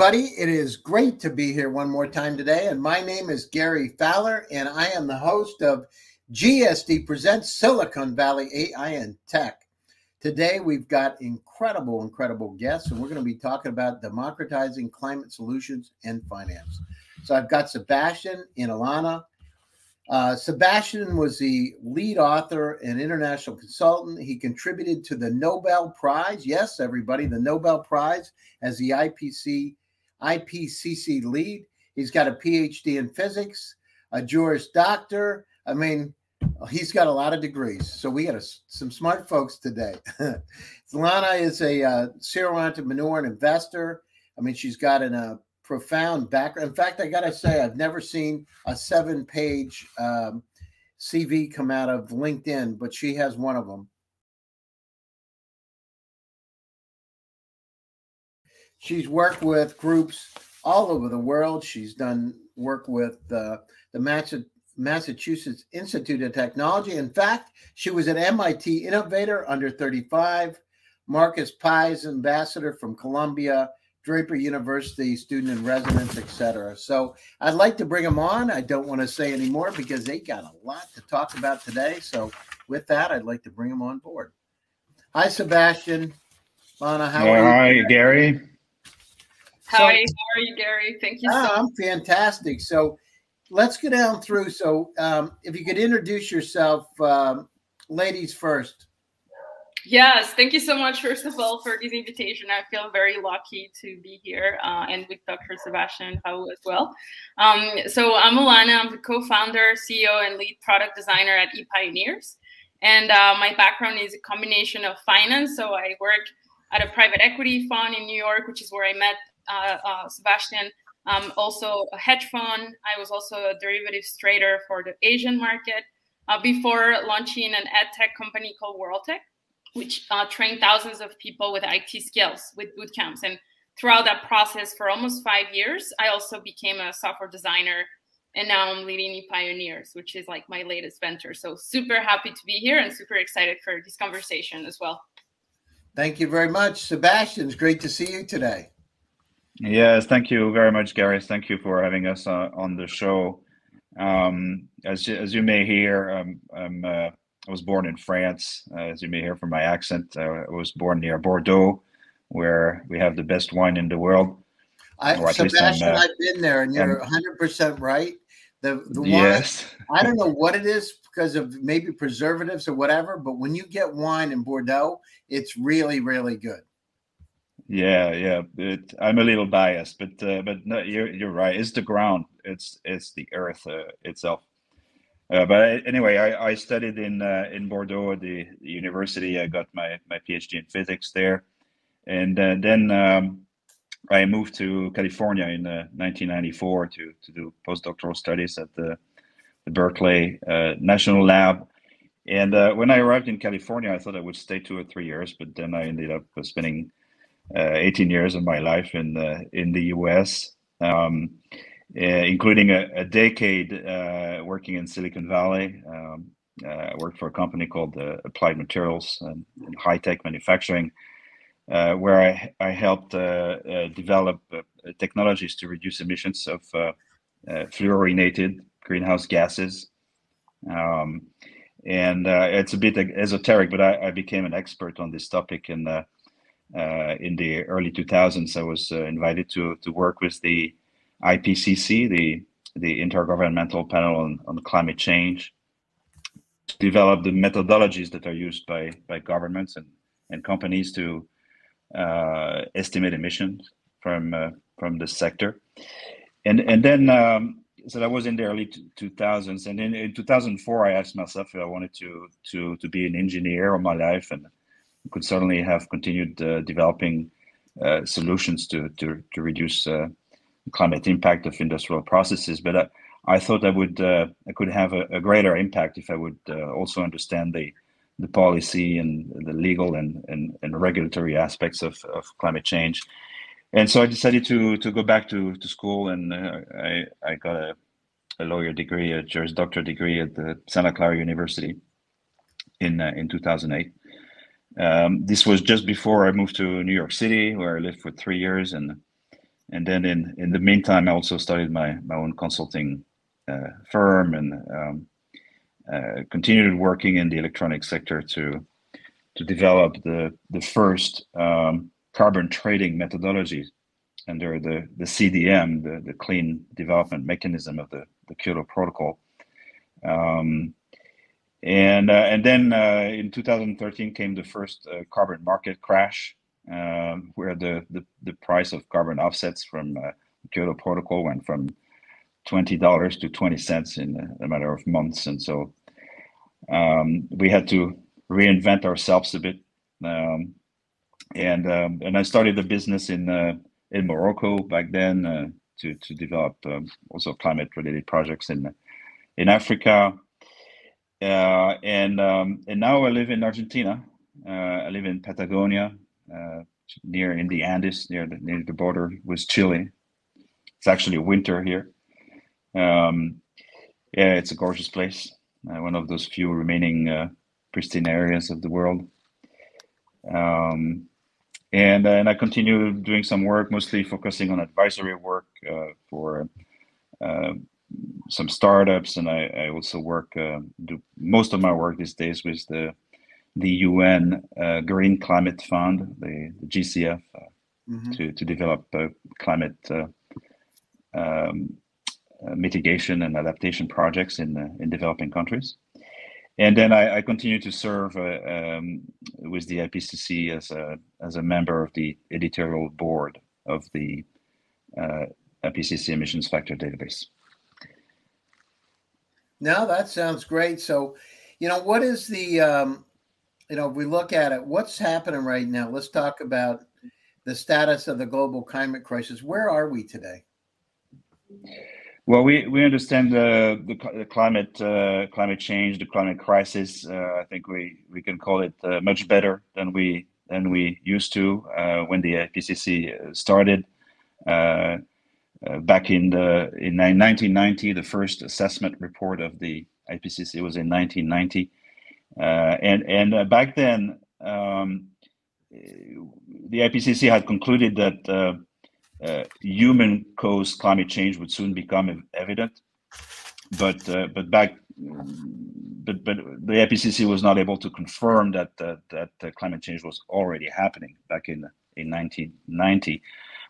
Everybody. It is great to be here one more time today. And my name is Gary Fowler, and I am the host of GSD Presents Silicon Valley AI and Tech. Today, we've got incredible, incredible guests, and we're going to be talking about democratizing climate solutions and finance. So I've got Sebastian and Alana. uh, Sebastian was the lead author and international consultant. He contributed to the Nobel Prize. Yes, everybody, the Nobel Prize as the IPC IPCC lead. He's got a PhD in physics, a Juris Doctor. I mean, he's got a lot of degrees. So we got a, some smart folks today. Lana is a uh, serial entrepreneur and investor. I mean, she's got an uh, profound background. In fact, I got to say, I've never seen a seven page um, CV come out of LinkedIn, but she has one of them. She's worked with groups all over the world. She's done work with uh, the Massachusetts Institute of Technology. In fact, she was an MIT innovator under 35, Marcus Prize ambassador from Columbia, Draper University student in residence, etc. So I'd like to bring them on. I don't want to say any more because they got a lot to talk about today. So with that, I'd like to bring them on board. Hi, Sebastian. Lana, how are hi, you? Hi, Gary. Hi, so, how are you, Gary? Thank you. So ah, I'm fantastic. So let's go down through. So um, if you could introduce yourself, um, ladies first. Yes, thank you so much, first of all, for this invitation. I feel very lucky to be here uh, and with Dr. Sebastian Hau as well. Um, so I'm Alana, I'm the co-founder, CEO, and lead product designer at ePioneers. And uh, my background is a combination of finance. So I work at a private equity fund in New York, which is where I met Sebastian. Um, also a hedge fund. I was also a derivatives trader for the Asian market uh, before launching an ed tech company called WorldTech which uh, trained thousands of people with IT skills with boot camps. And throughout that process, for almost five years, I also became a software designer. And now I'm leading ePioneers, which is like my latest venture. So super happy to be here and super excited for this conversation as well. Thank you very much, Sebastian. It's great to see you today. Yes, thank you very much, Gary. Thank you for having us uh, on the show. Um, as, as you may hear, um, I'm uh, I was born in France, uh, as you may hear from my accent. Uh, I was born near Bordeaux, where we have the best wine in the world. I, Sebastian, uh, I've been there, and you're 100 percent right. The the wine, yes. I don't know what it is because of maybe preservatives or whatever, but when you get wine in Bordeaux, it's really really good. Yeah, yeah. It, I'm a little biased, but uh, but no, you're you're right. It's the ground. It's it's the earth uh, itself. Uh, but I, anyway, I, I, studied in uh, in Bordeaux at the, the, university. I got my, my PhD in physics there, and uh, then um, I moved to California in 1994 uh, to to do postdoctoral studies at the, the Berkeley National Lab. And when I arrived in California, I thought I would stay two or three years, but then I ended up spending 18 years of my life in the in the U.S. Um, uh, including a, a decade uh, working in Silicon Valley. Um, uh, I worked for a company called Applied Materials and, and high tech manufacturing, where I, I helped develop technologies to reduce emissions of fluorinated greenhouse gases. Um, and uh, it's a bit esoteric, but I, I, became an expert on this topic in uh, in the early 2000s. I was uh, invited to to work with the IPCC, the the Intergovernmental Panel on, on Climate Change, to develop the methodologies that are used by by governments and, and companies to uh, estimate emissions from uh, from the sector, and and then um, so that was in the early 2000s, and then in 2004 I asked myself if I wanted to to to be an engineer all my life, and could certainly have continued uh, developing uh, solutions to to to reduce uh, climate impact of industrial processes. But I, I thought I would I could have a, a, greater impact if I would also understand the the policy and the legal and, and, and regulatory aspects of, of climate change. And so I decided to to go back to, to school and uh, I, I got a, a lawyer degree, a Juris Doctor degree at the Santa Clara University in uh, in 2008. Um, this was just before I moved to New York City, where I lived for three years and and then in in the meantime, I also started my my own consulting uh, firm and um, uh, continued working in the electronic sector to to develop the the first um, carbon trading methodology under the the CDM, the the Clean Development Mechanism of the the Kyoto Protocol. Um, and uh, and then uh, in 2013 came the first uh, carbon market crash, um, where the, the, the price of carbon offsets from Kyoto Protocol went from twenty dollars to twenty cents in a matter of months, and so um, we had to reinvent ourselves a bit. Um, and um, and I started the business in uh, in Morocco back then uh, to to develop um, also climate related projects in in Africa. Uh, and um, and now I live in Argentina. Uh, I live in Patagonia, uh, near in the Andes, near the near the border with Chile. It's actually winter here. Um, yeah, it's a gorgeous place. Uh, one of those few remaining uh, pristine areas of the world. Um, and and I continue doing some work, mostly focusing on advisory work for some startups, and I, I also work uh, do most of my work these days with the the UN uh, Green Climate Fund, the, the GCF, uh, mm-hmm. to to develop uh, climate uh, um, uh, mitigation and adaptation projects in in developing countries. And then I, I continue to serve um, with the IPCC as a as a member of the editorial board of the IPCC emissions factor database. No, that sounds great. So, you know, what is the, um, you know, if we look at it, what's happening right now? Let's talk about the status of the global climate crisis. Where are we today? Well, we, we understand the, the climate uh, climate change, the climate crisis. Uh, I think we, we can call it uh, much better than we than we used to uh, when the IPCC started. Uh, back in the in 1990, the first assessment report of the IPCC was in 1990, uh, and and uh, back then um, the IPCC had concluded that uh, uh, human-caused climate change would soon become evident, but uh, but back but but the IPCC was not able to confirm that that, that climate change was already happening back in in 1990.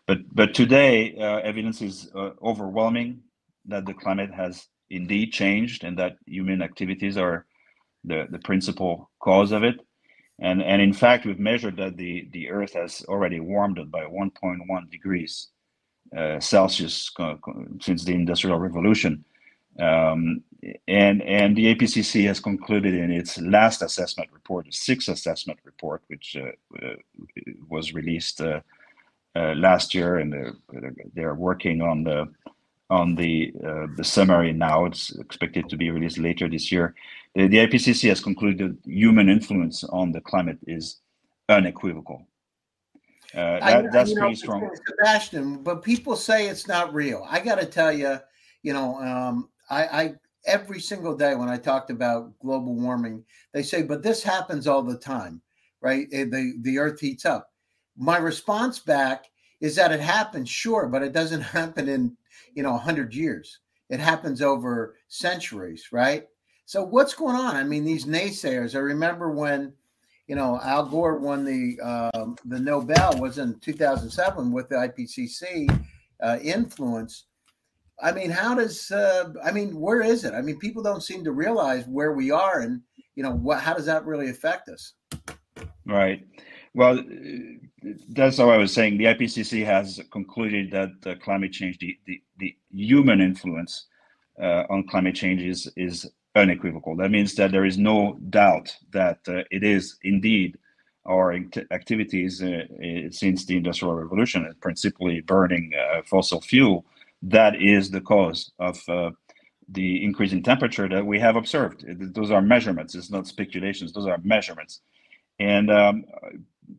But but today, uh, evidence is uh, overwhelming that the climate has indeed changed and that human activities are the, the principal cause of it. And, and in fact, we've measured that the, the Earth has already warmed up by 1.1 degrees uh, Celsius since the Industrial Revolution. Um, and, and the IPCC has concluded in its last assessment report, the sixth assessment report, which uh, uh was released uh, uh, last year, and they're, they're working on the on the uh, the summary now. It's expected to be released later this year. The, the IPCC has concluded human influence on the climate is unequivocal. Uh, that, that's pretty know, strong. Sebastian, but people say it's not real. I got to tell you, you know, um, I, I every single day when I talked about global warming, they say, but this happens all the time, right? The the Earth heats up my response back is that it happens, sure, but it doesn't happen in you know 100 years. It happens over centuries, right? So what's going on? I mean, these naysayers. I remember when you know Al Gore won the uh, the Nobel was in 2007 with the IPCC uh, influence. I mean, how does uh, I mean, where is it? I mean, people don't seem to realize where we are, and you know, what how does that really affect us? Right. Well, that's how I was saying. The IPCC has concluded that uh, climate change, the, the, the human influence uh, on climate change is, is unequivocal. That means that there is no doubt that uh, it is indeed our activities uh, since the Industrial Revolution, principally burning uh, fossil fuel, that is the cause of uh, the increase in temperature that we have observed. Those are measurements. It's not speculations. Those are measurements. And um,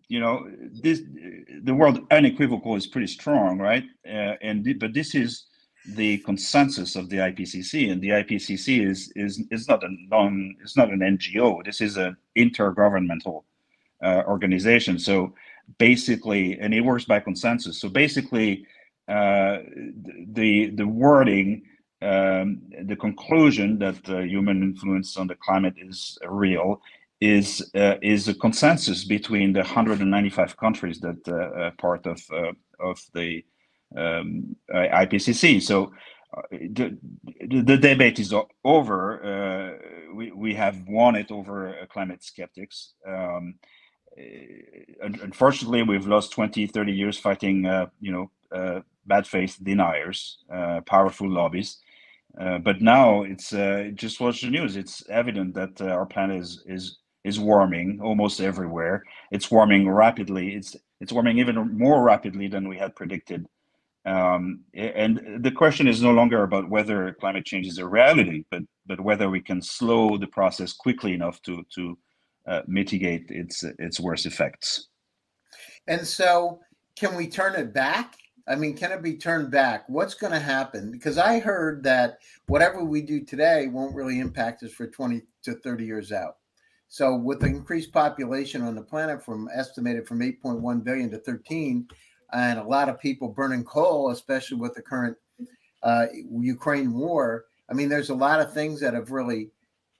you know this the word unequivocal is pretty strong right? Uh, and but this is the consensus of the IPCC and the IPCC is is is not a non it's not an NGO this is an intergovernmental uh, organization. So basically and it works by consensus. So basically uh, the the wording, um, the conclusion that uh, human influence on the climate is real is uh, is a consensus between the 195 countries that uh, are part of uh, of the um, IPCC. So the, the debate is over. we we have won it over climate skeptics. Um, unfortunately, we've lost 20, 30 years fighting, you know, bad faith deniers, uh, powerful lobbies. Uh, but now it's uh, just watch the news. It's evident that uh, our planet is is is warming almost everywhere. It's warming rapidly. It's it's warming even more rapidly than we had predicted. Um, and the question is no longer about whether climate change is a reality, but but whether we can slow the process quickly enough to to uh, mitigate its its worst effects. And so, can we turn it back? I mean, can it be turned back? What's going to happen? Because I heard that whatever we do today won't really impact us for 20 to 30 years out. So, with the increased population on the planet from estimated from 8.1 billion to 13, and a lot of people burning coal, especially with the current uh, Ukraine war, I mean, there's a lot of things that have really,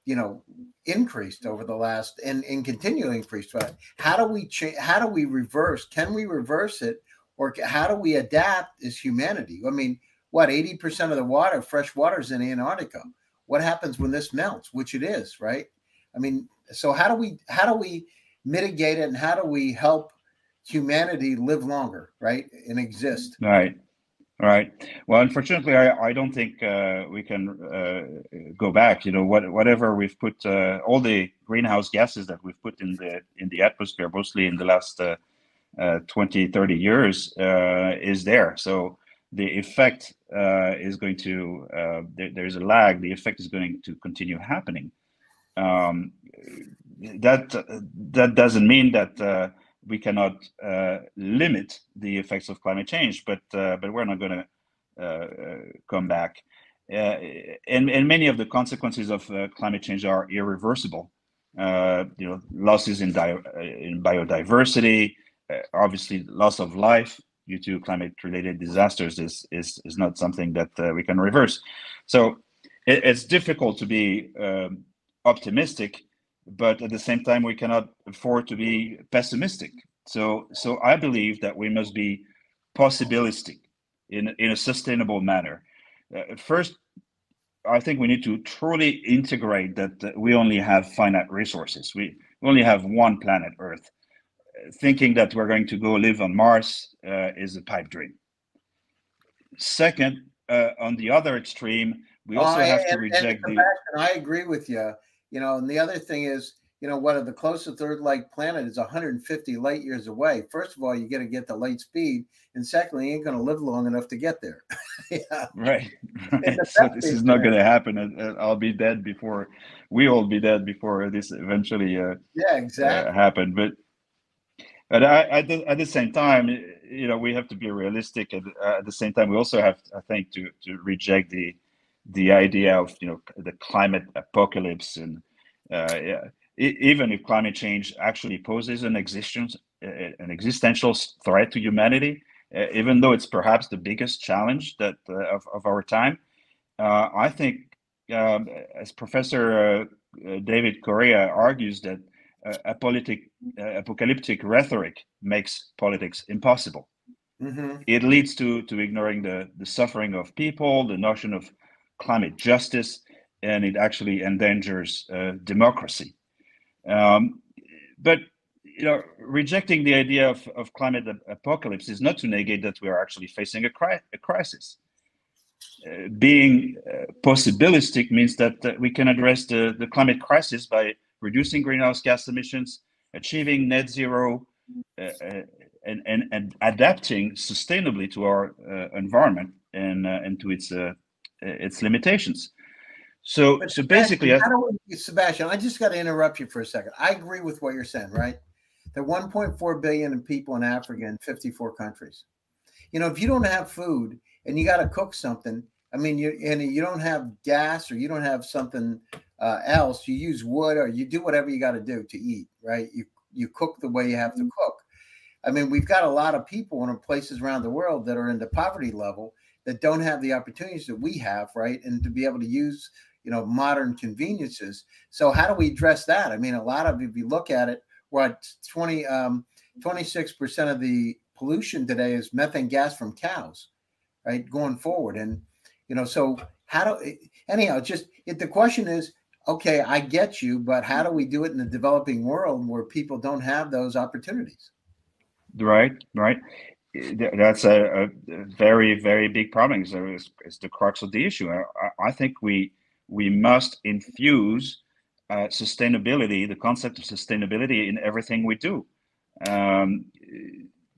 you know, increased over the last and, and continually increased. But how do we change? How do we reverse? Can we reverse it? or how do we adapt as humanity? I mean, what 80% of the water, fresh water is in Antarctica. What happens when this melts, which it is, right? I mean, so how do we how do we mitigate it and how do we help humanity live longer, right? And exist. Right. Right. Well, unfortunately, I, I don't think uh, we can uh, go back. You know, what, whatever we've put, uh, all the greenhouse gases that we've put in the in the atmosphere, mostly in the last uh, uh, 20, 30 years uh, is there. So the effect uh, is going to, uh, there, there's a lag, the effect is going to continue happening. Um, that, that doesn't mean that uh, we cannot uh, limit the effects of climate change, but, but we're not going to come back. and, and many of the consequences of climate change are irreversible. you know, losses in, in biodiversity, uh, obviously loss of life due to climate related disasters is is is not something that uh, we can reverse so it, it's difficult to be um, optimistic but at the same time we cannot afford to be pessimistic so so i believe that we must be possibilistic in in a sustainable manner uh, first i think we need to truly integrate that, we only have finite resources we, only have one planet earth thinking that we're going to go live on Mars uh, is a pipe dream. Second, uh, on the other extreme, we also have and, to reject the. I agree with you. You know, and the other thing is, you know, what of the closest Earth-like planet is 150 light years away. First of all, you got to get the light speed, and secondly, you ain't going to live long enough to get there. yeah. Right. right. So this is not going to happen. I'll be dead before we all be dead before this eventually. Uh, yeah, exactly. Uh, happen, but but I, at, the, at the same time, you know, we have to be realistic. At, uh, at the same time, we also have, I think, to to reject the the idea of you know the climate apocalypse and uh, yeah, even if climate change actually poses an existence an existential threat to humanity, uh, even though it's perhaps the biggest challenge that uh, of, of our time, uh, I think, um, as Professor uh, David Correa argues, that a politic, apocalyptic rhetoric makes politics impossible. Mm-hmm. It leads to to ignoring the the suffering of people, the notion of climate justice, and it actually endangers uh, democracy. Um, but you know, rejecting the idea of, of climate apocalypse is not to negate that we are actually facing a, cri- a crisis. Uh, being uh, possibilistic means that uh, we can address the, the climate crisis by reducing greenhouse gas emissions, achieving net zero, uh, uh, and, and, and adapting sustainably to our uh, environment and, uh, and to its, its limitations. So, but so basically, we, Sebastian, I just got to interrupt you for a second. I agree with what you're saying, right? There are 1.4 billion people in Africa in 54 countries. You know, if you don't have food and you got to cook something, I mean, you and you don't have gas or you don't have something uh, else, you use wood or you do whatever you got to do to eat, right? You you cook the way you have to mm-hmm. cook. I mean, we've got a lot of people in places around the world that are in the poverty level that don't have the opportunities that we have, right? And to be able to use, you know, modern conveniences. So how do we address that? I mean, a lot of if you look at it, what 20 um 26% of the pollution today is methane gas from cows, right? Going forward. And you know, so how do anyhow, just if the question is, okay, I get you, but how do we do it in the developing world where people don't have those opportunities? Right, right that's a, a, very very big problem so it's, it's the crux of the issue. I, I, think we we must infuse uh, sustainability the concept of sustainability in everything we do. Um,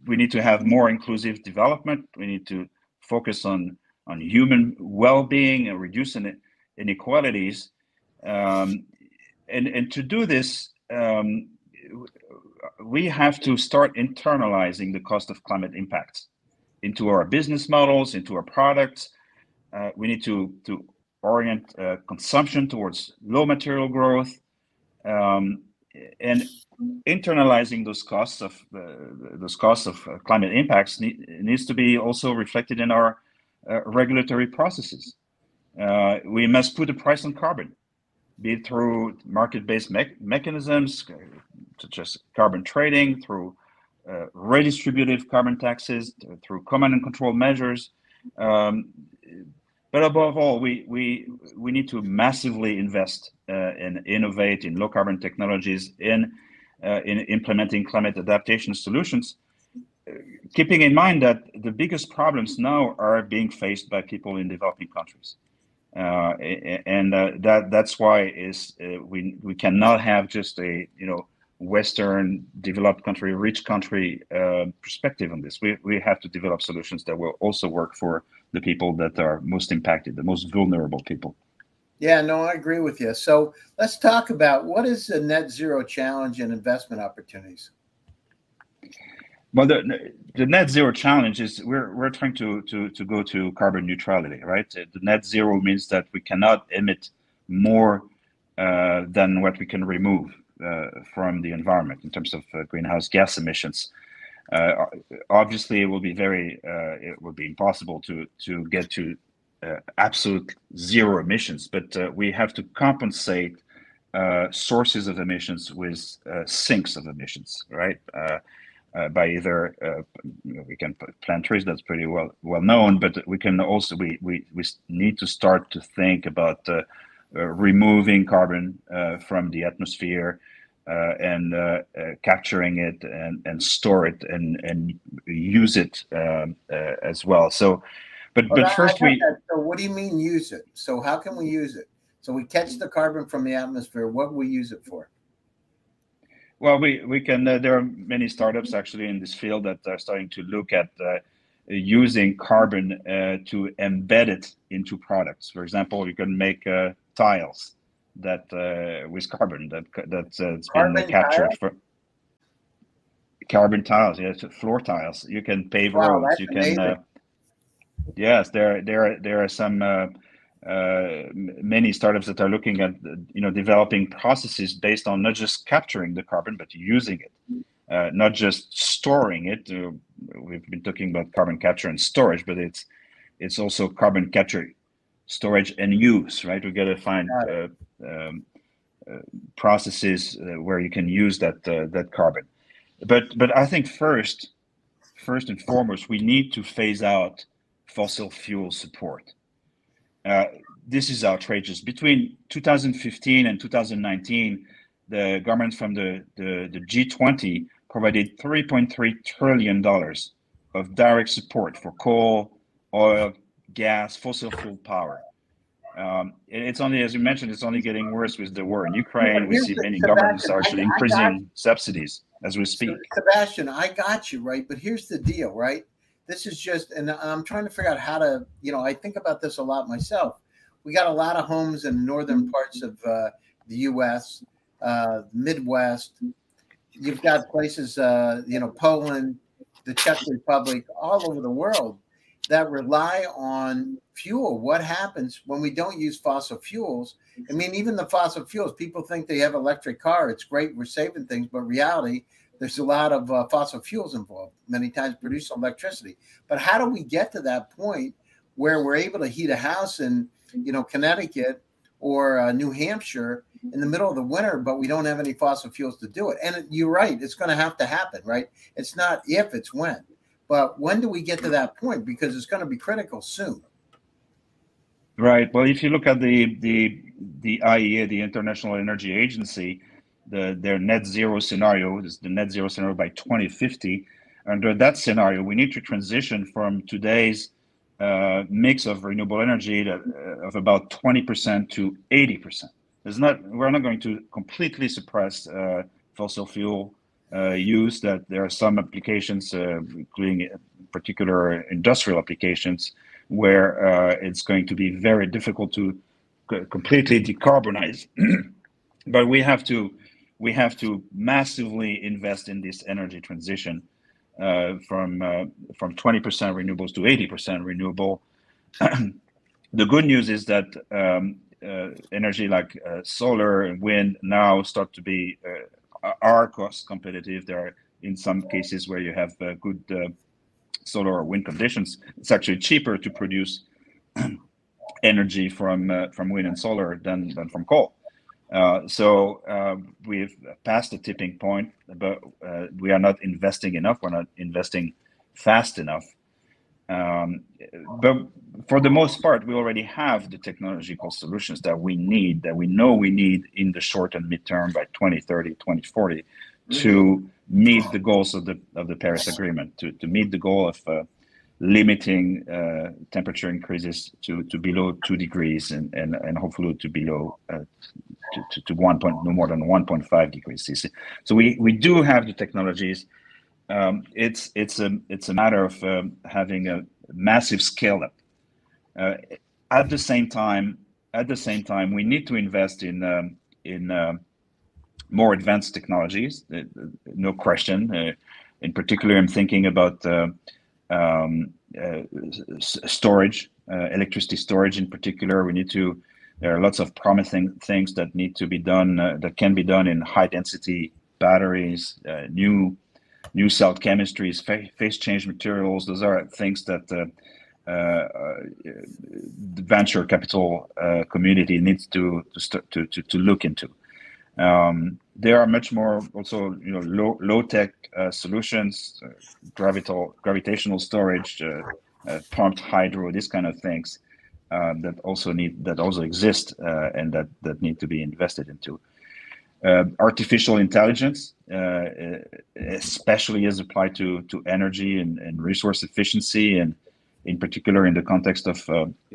we need to have more inclusive development. We need to focus on on human well-being and reducing inequalities. Um, and and to do this um, we have to start internalizing the cost of climate impacts into our business models, into our products. Uh, we need to to orient uh, consumption towards low material growth, um, and internalizing those costs of uh, those costs of uh, climate impacts need, needs to be also reflected in our uh, regulatory processes. Uh, we must put a price on carbon be it through market-based me- mechanisms such as carbon trading, through uh, redistributive carbon taxes, through command and control measures. Um, but above all, we, we, we need to massively invest uh, and innovate in low carbon technologies, in, uh, in implementing climate adaptation solutions, keeping in mind that the biggest problems now are being faced by people in developing countries. Uh, and uh, that that's why is uh, we we cannot have just a you know Western developed country, rich country uh, perspective on this. We we have to develop solutions that will also work for the people that are most impacted, the most vulnerable people. Yeah, no, I agree with you. So let's talk about what is the net zero challenge and investment opportunities. Well, the, the net zero challenge is we're we're trying to to to go to carbon neutrality, right? The net zero means that we cannot emit more uh, than what we can remove uh, from the environment in terms of uh, greenhouse gas emissions. Uh, obviously, it will be very uh, it will be impossible to to get to uh, absolute zero emissions, but we have to compensate sources of emissions with sinks of emissions, right? Uh, by either uh, we can plant trees that's pretty well well known but we can also we we, we need to start to think about uh, uh removing carbon uh, from the atmosphere uh, and capturing it and, and store it and and use it um, as well. So but but, but first we so what do you mean use it? So how can we use it? So we catch the carbon from the atmosphere what do we use it for well, we we can. Uh, there are many startups actually in this field that are starting to look at uh, using carbon uh, to embed it into products. For example, you can make uh, tiles that uh, with carbon that that's uh, been captured tile? for carbon tiles. Yes, floor tiles. You can pave wow, roads. You can. yes, there there there are some uh, many startups that are looking at you know developing processes based on not just capturing the carbon but using it. Uh, not just storing it uh, we've been talking about carbon capture and storage but it's it's also carbon capture storage and use right? We got to find uh, um, uh, processes where you can use that that carbon. But but i think first first and foremost we need to phase out fossil fuel support uh, this is outrageous. Between 2015 and 2019, the government from the, the, the G20 provided $3.3 trillion of direct support for coal, oil, gas, fossil fuel power. Um, it's only, as you mentioned, it's only getting worse with the war in Ukraine. We see many governments actually increasing subsidies as we speak. Sebastian, I got you right, but here's the deal, right? This is just and i'm trying to figure out how to you know i think about this a lot myself. We got a lot of homes in northern parts of uh, the us uh, midwest. You've got places uh, you know poland the czech republic all over the world that rely on fuel. What happens when we don't use fossil fuels? I mean even the fossil fuels people think they have electric car. It's great we're saving things but reality there's a lot of uh, fossil fuels involved, many times produce electricity. But how do we get to that point where we're able to heat a house in, you know, Connecticut or uh, New Hampshire in the middle of the winter, but we don't have any fossil fuels to do it? And you're right, it's going to have to happen, right? It's not if, it's when. But when do we get to that point? Because it's going to be critical soon. Right. Well, if you look at the the the IEA, the International Energy Agency, the their net zero scenario is the net zero scenario by 2050. Under that scenario, we need to transition from today's uh, mix of renewable energy that, uh, of about 20% to 80%. It's not we're not going to completely suppress uh, fossil fuel uh, use. That there are some applications, uh, including particular industrial applications, where uh, it's going to be very difficult to completely decarbonize. but we have to we have to massively invest in this energy transition uh, from uh, from 20% renewables to 80% renewable. the good news is that um, uh, energy like uh, solar and wind now start to be uh, are cost competitive. There are in some cases where you have uh, good solar or wind conditions, it's actually cheaper to produce energy from from wind and solar than than from coal. Uh, so uh, we've passed the tipping point, but uh, we are not investing enough. We're not investing fast enough. Um, but for the most part, we already have the technological solutions that we need, that we know we need in the short and midterm by 2030, 2040, mm-hmm. to meet the goals of the of the Paris Agreement, to, to meet the goal of uh, limiting uh, temperature increases to, to below two degrees and, and, and hopefully to below uh, to, to, to, one point no more than 1.5 degrees C. So we, we do have the technologies. Um, it's it's a it's a matter of um, having a massive scale up. Uh, at the same time, at the same time, we need to invest in um, in um, more advanced technologies, uh, no question. Uh, in particular, I'm thinking about uh, um, storage, electricity storage in particular. We need to, there are lots of promising things that need to be done, that can be done in high density batteries, new new cell chemistries, phase change materials. Those are things that uh, uh, the venture capital uh, community needs to to, to to to look into. Um, there are much more also you know low low tech uh, solutions, uh, gravitational gravitational storage, uh, uh, pumped hydro, these kind of things uh, that also need that also exist uh, and that that need to be invested into. artificial intelligence, especially as applied to to energy and, and resource efficiency, and in particular in the context of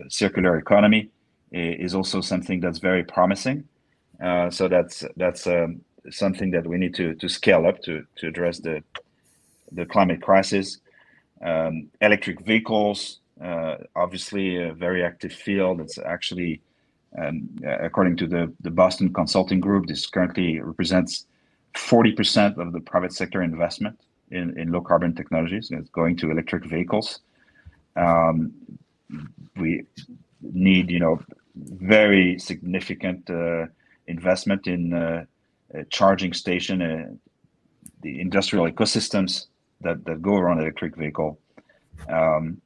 circular economy, is also something that's very promising. Uh, so that's that's um, something that we need to to scale up to to address the the climate crisis. Um, electric vehicles, uh, obviously a very active field. It's actually, um, according to the the Boston Consulting Group, this currently represents 40% of the private sector investment in, in low carbon technologies. It's going to electric vehicles. Um, we need, you know, very significant uh, investment in uh, charging station, uh, the industrial ecosystems that, that go around electric vehicle. Um,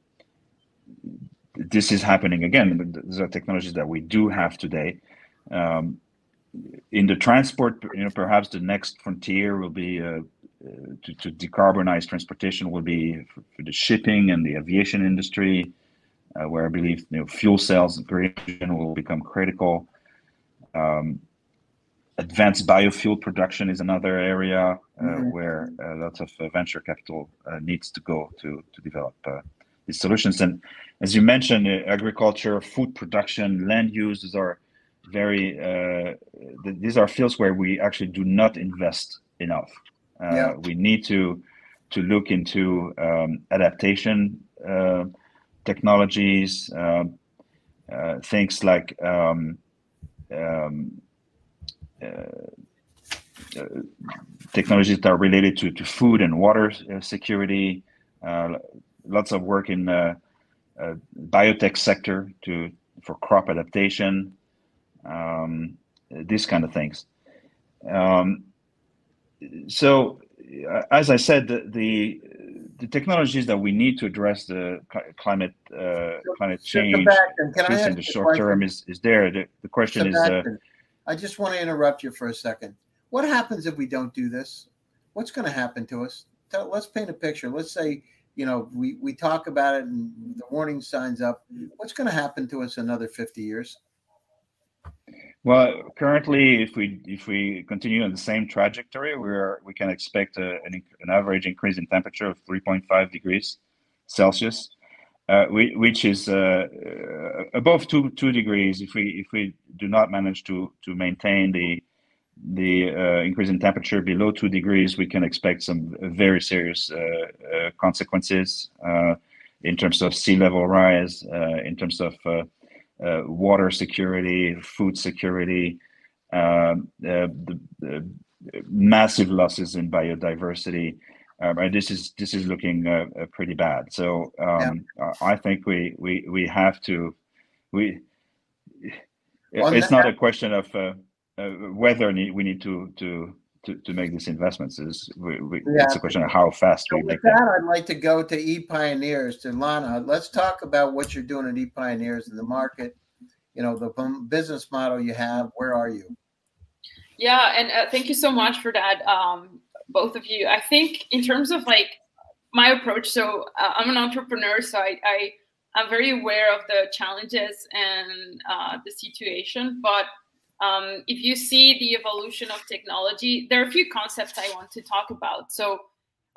this is happening again. These are technologies that we do have today. Um, in the transport, you know, perhaps the next frontier will be uh, to, to, decarbonize transportation will be for, for, the shipping and the aviation industry, uh, where I believe you know fuel cells and will become critical. Um, advanced biofuel production is another area uh, mm-hmm. where uh, lots of uh, venture capital uh, needs to go to to develop uh, these solutions. And as you mentioned, uh, agriculture, food production, land use, these are very th- these are fields where we actually do not invest enough. Yeah. We need to to look into um, adaptation technologies, um, things like um, um, uh, uh, technologies that are related to, to food and water uh, security. lots of work in the biotech sector to for crop adaptation. Um, these kind of things. Um, so as I said, the, the, the technologies that we need to address the climate uh, climate change, at least in the short term, is is there. The, the question Sebastian, is. Uh, I just want to interrupt you for a second. What happens if we don't do this? What's going to happen to us? Tell, let's paint a picture. Let's say you know we we talk about it and the warning signs up. What's going to happen to us another fifty years? Well, currently, if we if we continue on the same trajectory, we're we can expect a, an, an average increase in temperature of 3.5 degrees Celsius, uh, which is uh, uh, above two two degrees. If we if we do not manage to to maintain the the uh, increase in temperature below two degrees, we can expect some very serious uh, uh, consequences in terms of sea level rise, in terms of water security, food security, um, the, the, massive losses in biodiversity. And this is this is looking uh, uh pretty bad. So um, yeah. I think we we we have to we. it's not a question of uh, uh, whether we need to to to, to make these investments. Is we, we, yeah. it's a question of how fast so we make that. Them. I'd like to go to E Pioneers to Lana. Let's talk about what you're doing at E Pioneers in the market. You know the business model you have. Where are you? Yeah, and uh, thank you so much for that, um, both of you. I think in terms of like my approach, so uh, I'm an entrepreneur, so I, I I'm very aware of the challenges and uh, the situation, but um, if you see the evolution of technology, there are a few concepts I want to talk about. So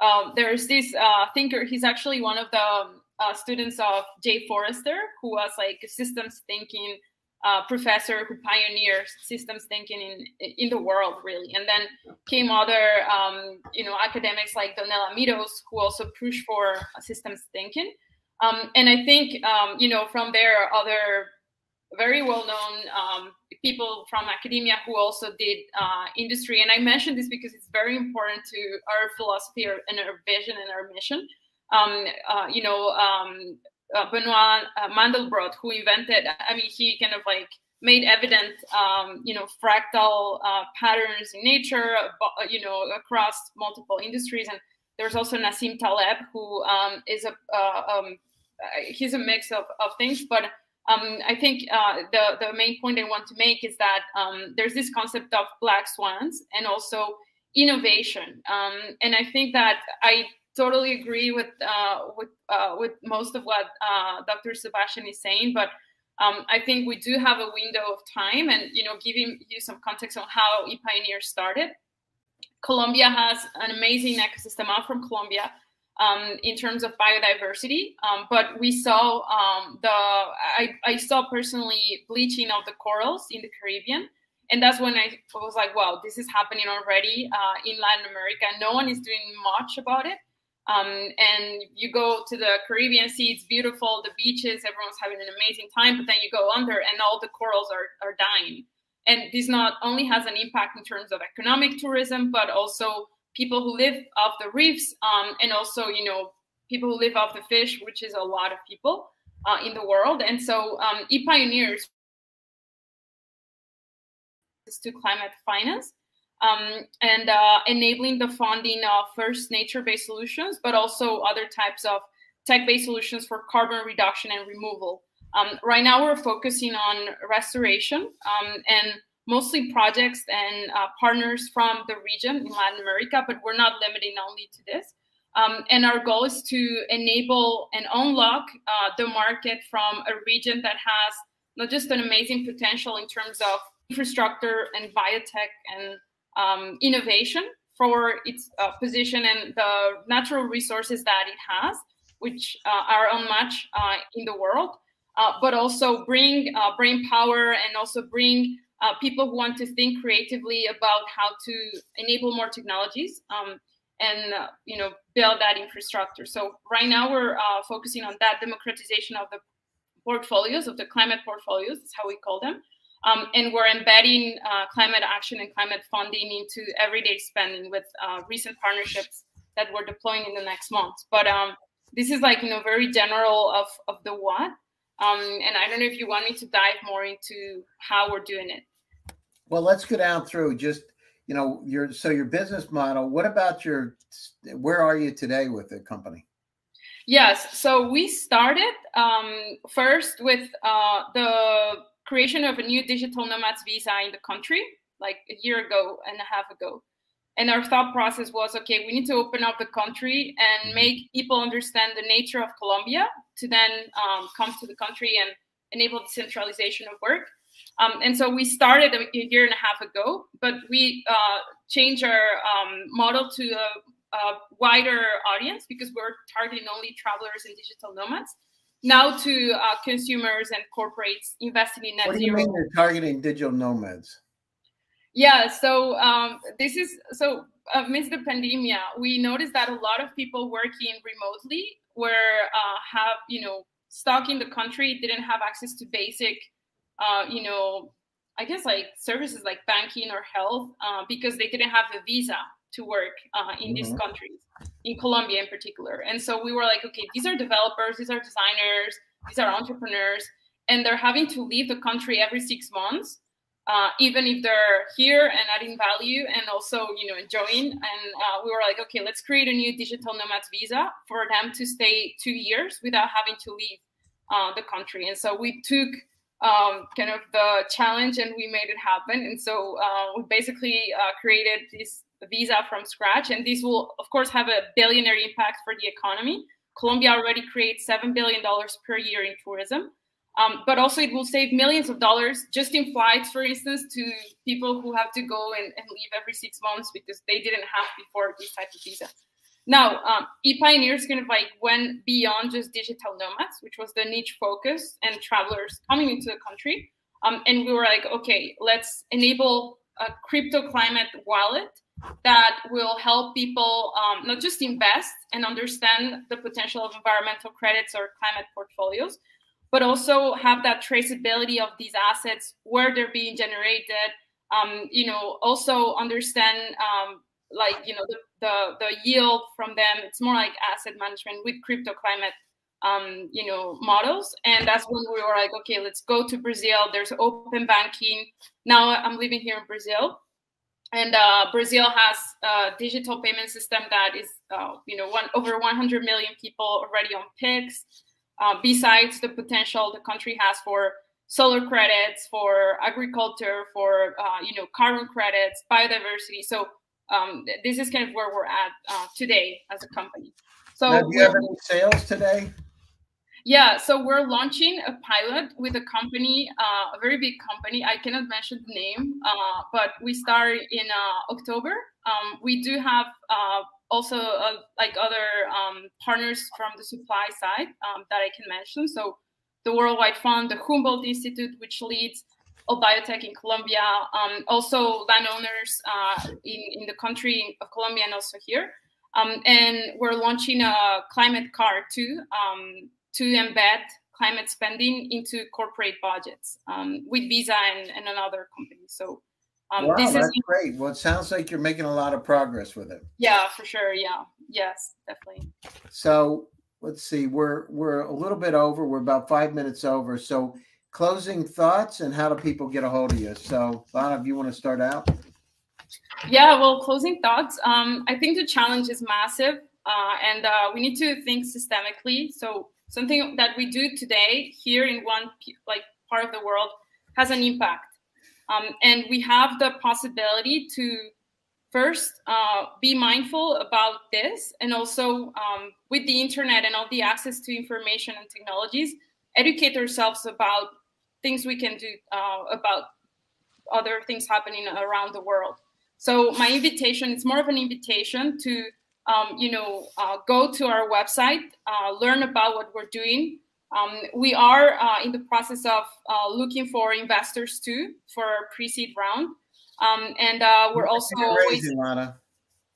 um, there's this uh, thinker. He's actually one of the um, uh, students of Jay Forrester, who was like systems thinking uh, professor who pioneered systems thinking in in the world, really. And then came other um, you know academics like Donella Meadows, who also pushed for systems thinking. Um, and I think um, you know from there other very well known um, people from academia who also did uh, industry. And I mentioned this because it's very important to our philosophy and our vision and our mission. Um, uh, you know, um, uh, Benoit uh, Mandelbrot, who invented, I mean, he kind of like made evident, um, you know, fractal uh, patterns in nature, uh, you know, across multiple industries. And there's also Nassim Taleb, who um, is a, um, he's a mix of, of things, but um, I think uh, the the main point I want to make is that um, there's this concept of black swans and also innovation, um, and I think that I totally agree with uh, with uh, with most of what uh, Dr. Sebastian is saying, but um, I think we do have a window of time, and you know, giving you some context on how ePioneer started. Colombia has an amazing ecosystem. I'm from Colombia um, in terms of biodiversity. Um, but we saw um, the I, I saw personally bleaching of the corals in the Caribbean. And that's when I was like, wow, this is happening already uh, in Latin America. No one is doing much about it. Um, and you go to the Caribbean Sea, it's beautiful, the beaches, everyone's having an amazing time, but then you go under and all the corals are, are dying. And this not only has an impact in terms of economic tourism, but also people who live off the reefs, um, and also you know people who live off the fish, which is a lot of people uh, in the world. And so um, e-pioneers to climate finance um, and uh, enabling the funding of first nature-based solutions, but also other types of tech-based solutions for carbon reduction and removal. Um, right now, we're focusing on restoration um, and mostly projects and uh, partners from the region in Latin America, but we're not limiting only to this. Um, and our goal is to enable and unlock uh, the market from a region that has not just an amazing potential in terms of infrastructure and biotech and um, innovation for its uh, position and the natural resources that it has, which uh, are unmatched uh, in the world, uh, but also bring brain power and also bring uh, people who want to think creatively about how to enable more technologies um, and uh, you know build that infrastructure. So right now we're uh, focusing on that democratization of the portfolios of the climate portfolios. That's how we call them. Um, and we're embedding uh, climate action and climate funding into everyday spending with uh, recent partnerships that we're deploying in the next month. But um, this is like you know very general of of the what. Um, and I don't know if you want me to dive more into how we're doing it. Well, let's go down through just you know, your so your business model. What about your? Where are you today with the company? Yes, so we started um, first with uh, the creation of a new digital nomads visa in the country, like a year ago and a half ago. And our thought process was okay, we need to open up the country and mm-hmm. make people understand the nature of Colombia to then um, come to the country and enable decentralization of work. Um, and so we started a year and a half ago, but we uh, changed our um, model to a, a, wider audience because we're targeting only travelers and digital nomads. Now to uh, consumers and corporates investing in net what do you zero. mean you're targeting digital nomads? Yeah, so um, this is so amidst the pandemic, we noticed that a lot of people working remotely were uh, have you know stuck in the country, didn't have access to basic, uh, you know, I guess like services like banking or health uh, because they didn't have a visa to work uh, in mm-hmm. these countries, in Colombia in particular. And so we were like, okay, these are developers, these are designers, these are entrepreneurs, and they're having to leave the country every six months uh, even if they're here and adding value and also you know enjoying. And uh, we were like okay let's create a new digital nomads visa for them to stay two years without having to leave uh, the country. And so we took um, kind of the challenge and we made it happen. And so uh, we basically uh, created this visa from scratch and this will of course have a billionaire impact for the economy colombia already creates $7 billion per year in tourism um, but also, it will save millions of dollars just in flights, for instance, to people who have to go and, and leave every six months because they didn't have before this type of visa. Now, um, ePioneers kind of like went beyond just digital nomads, which was the niche focus and travelers coming into the country. Um, and we were like, okay, let's enable a crypto climate wallet that will help people um, not just invest and understand the potential of environmental credits or climate portfolios, but also have that traceability of these assets, where they're being generated. Um, you know, also understand um, like you know the, the, the yield from them. It's more like asset management with crypto climate um, you know models, and that's when we were like, okay, let's go to Brazil. There's open banking. Now I'm living here in Brazil, and uh, Brazil has a digital payment system that is, uh, you know, one over 100 million people already on Pix uh, besides the potential the country has for solar credits, for agriculture, for uh, you know carbon credits, biodiversity. So um, this is kind of where we're at uh, today as a company. So now, do you have any sales today? Yeah, so we're launching a pilot with a company, uh, a very big company. I cannot mention the name, uh, but we start in uh, October. Um, we do have uh, also uh, like other um, partners from the supply side um, that I can mention. So the Worldwide Fund, the Humboldt Institute, which leads all biotech in Colombia, um, also landowners uh, in, in the country of Colombia and also here. Um, and we're launching a climate car too um, to embed climate spending into corporate budgets um, with Visa and, and another company. So um, wow, that's is, great. Well, it sounds like you're making a lot of progress with it. Yeah, for sure. Yeah. Yes, definitely. So let's see. We're we're a little bit over. We're about five minutes over. So closing thoughts and how do people get a hold of you? So Lana, if you want to start out. Yeah, well, closing thoughts. Um, I think the challenge is massive, uh, and uh, we need to think systemically. So something that we do today here in one like part of the world has an impact. Um, and we have the possibility to first uh, be mindful about this and also um, with the internet and all the access to information and technologies educate ourselves about things we can do uh, about other things happening around the world. So my invitation is more of an invitation to um, you know uh, go to our website uh, learn about what we're doing um, we are uh, in the process of uh, looking for investors too for our pre-seed round, um, and uh, we're also raising, Lana.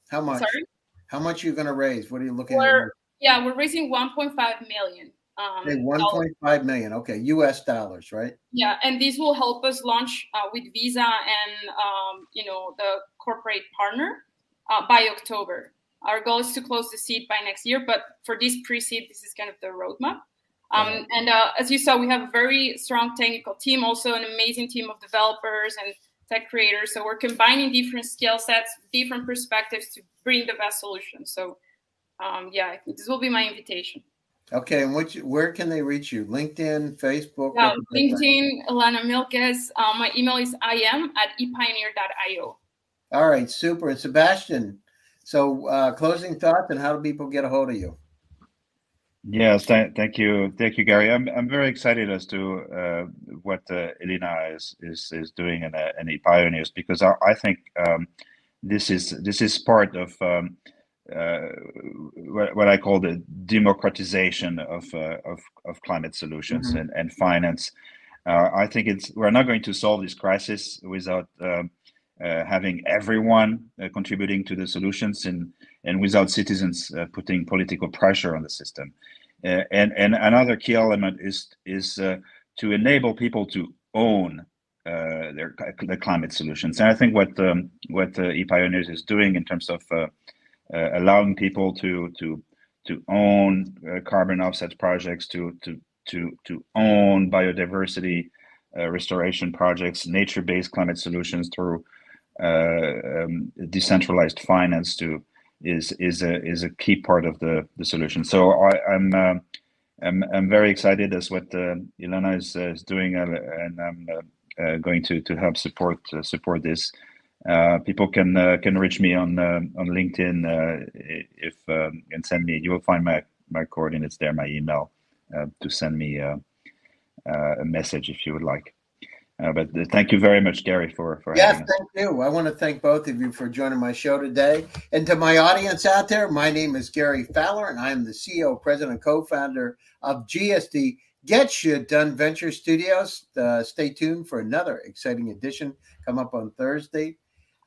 How much? Sorry? How much are you going to raise? What are you looking we're, at? Yeah, we're raising 1.5 million. Um, okay, 1.5 million. Okay, U.S. dollars, right? Yeah, and this will help us launch uh, with Visa and um, you know the corporate partner uh, by October. Our goal is to close the seed by next year, but for this pre-seed, this is kind of the roadmap. Um, and uh, as you saw, we have a very strong technical team, also an amazing team of developers and tech creators. So we're combining different skill sets, different perspectives to bring the best solution. So um, yeah, this will be my invitation. Okay, and which where can they reach you? LinkedIn, Facebook? Yeah, LinkedIn, Ilana Milkes. Um, my email is im at epioneer.io. All right, super. And Sebastian, so uh, closing thoughts and how do people get a hold of you? Yes, th- thank you, thank you, Gary. I'm I'm very excited as to uh, what uh, Elena is is is doing in uh, in ePioneers because I, I think um, this is this is part of um, uh, what, what, I call the democratization of uh, of, of climate solutions mm-hmm. and, and finance. Uh, I think it's we're not going to solve this crisis without um, having everyone uh, contributing to the solutions and and without citizens uh, putting political pressure on the system. and and another key element is is to enable people to own uh, their the climate solutions. And I think what um, what uh, ePioneers is doing in terms of uh, allowing people to to to own carbon offset projects, to to to to own biodiversity restoration projects, nature-based climate solutions through uh, um, decentralized finance to is is a is a key part of the the solution. So I, am I'm, uh, I'm I'm very excited as what uh, Ilana is, uh, is doing, uh, and I'm uh, going to to help support support this. people can can reach me on on LinkedIn if um, and send me. You will find my my coordinates there, my email to send me a message if you would like. Uh, but thank you very much, Gary, for for yes, thank you. I want to thank both of you for joining my show today. And to my audience out there, my name is Gary Fowler, and I am the CEO, president, and co-founder of GSD Get Shit Done Venture Studios. Uh, stay tuned for another exciting edition come up on Thursday.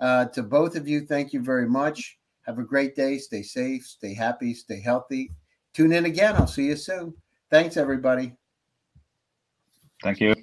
Uh, to both of you, thank you very much. Have a great day. Stay safe, stay happy, stay healthy. Tune in again. I'll see you soon. Thanks, everybody. Thank you.